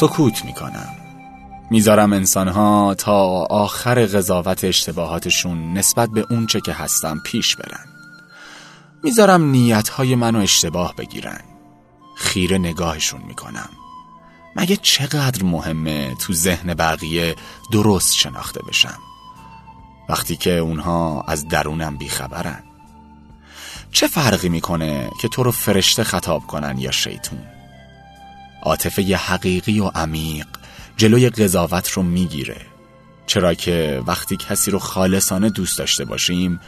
سکوت می‌کنم. می‌ذارم انسانها تا آخر قضاوت اشتباهاتشون نسبت به اونچه که هستم پیش برن. می‌ذارم نیتهای منو اشتباه بگیرن. خیره نگاهشون می‌کنم. مگه چقدر مهمه تو ذهن بقیه درست شناخته بشم؟ وقتی که اونها از درونم بیخبرن. چه فرقی می‌کنه که تو رو فرشته خطاب کنن یا شیطون؟ عاطفه حقیقی و عمیق جلوی قضاوت رو می‌گیره. چرا که وقتی کسی رو خالصانه دوست داشته باشیم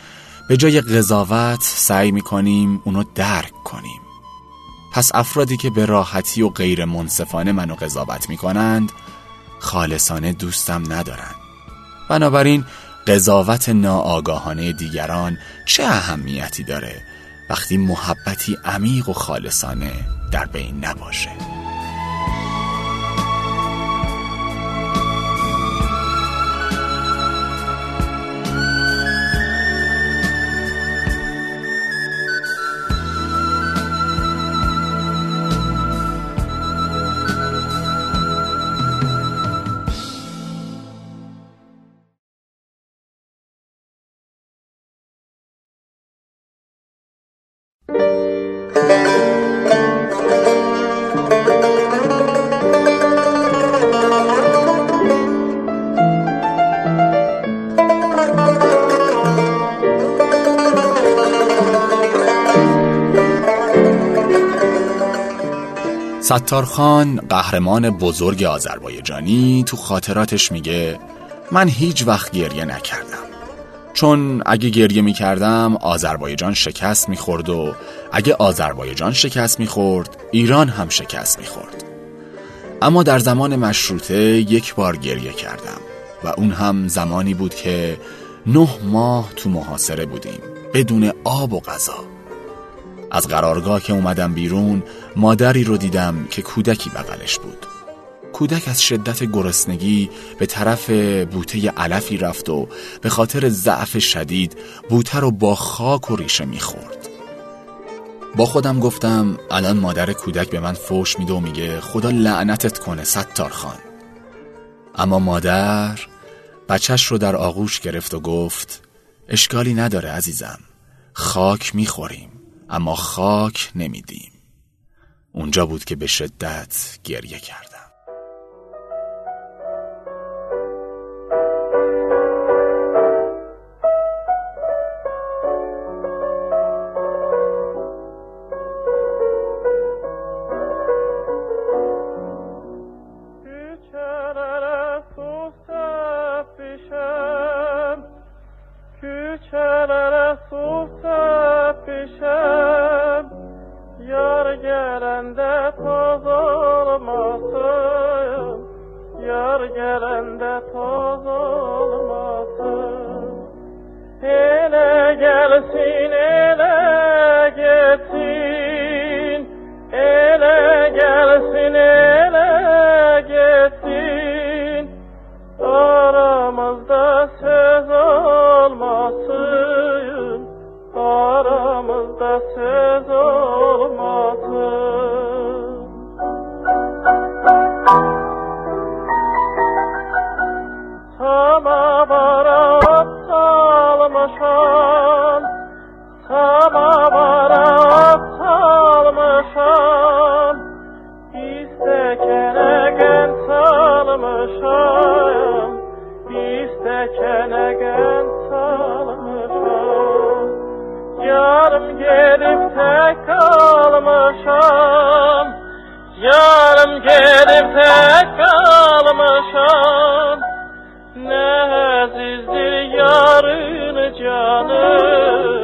به جای قضاوت سعی می‌کنیم اونو درک کنیم. پس افرادی که به راحتی و غیر منصفانه منو قضاوت می‌کنند خالصانه دوستم ندارن. بنابراین قضاوت ناآگاهانه دیگران چه اهمیتی داره وقتی محبتی عمیق و خالصانه در بین نباشه؟ ستارخان قهرمان بزرگ آذربایجانی تو خاطراتش میگه من هیچ وقت گریه نکردم. چون اگه گریه می‌کردم آذربایجان شکست می‌خورد و اگه آذربایجان شکست می‌خورد ایران هم شکست می‌خورد. اما در زمان مشروطه یک بار گریه کردم و اون هم زمانی بود که نه ماه تو محاصره بودیم بدون آب و غذا. از قرارگاه که اومدم بیرون مادری رو دیدم که کودکی بغلش بود. کودک از شدت گرسنگی به طرف بوته علفی رفت و به خاطر ضعف شدید بوته رو با خاک و ریشه می‌خورد. با خودم گفتم الان مادر کودک به من فوش میده و میگه خدا لعنتت کنه ستار خان. اما مادر بچهش رو در آغوش گرفت و گفت اشکالی نداره عزیزم خاک می‌خوریم. اما خاک نمیدیم. اونجا بود که به شدت گریه کردم. gelende toz olmasın. Yar gelende toz olmasın. Ele gelsin ele canım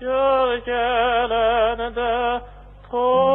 Yar gelende to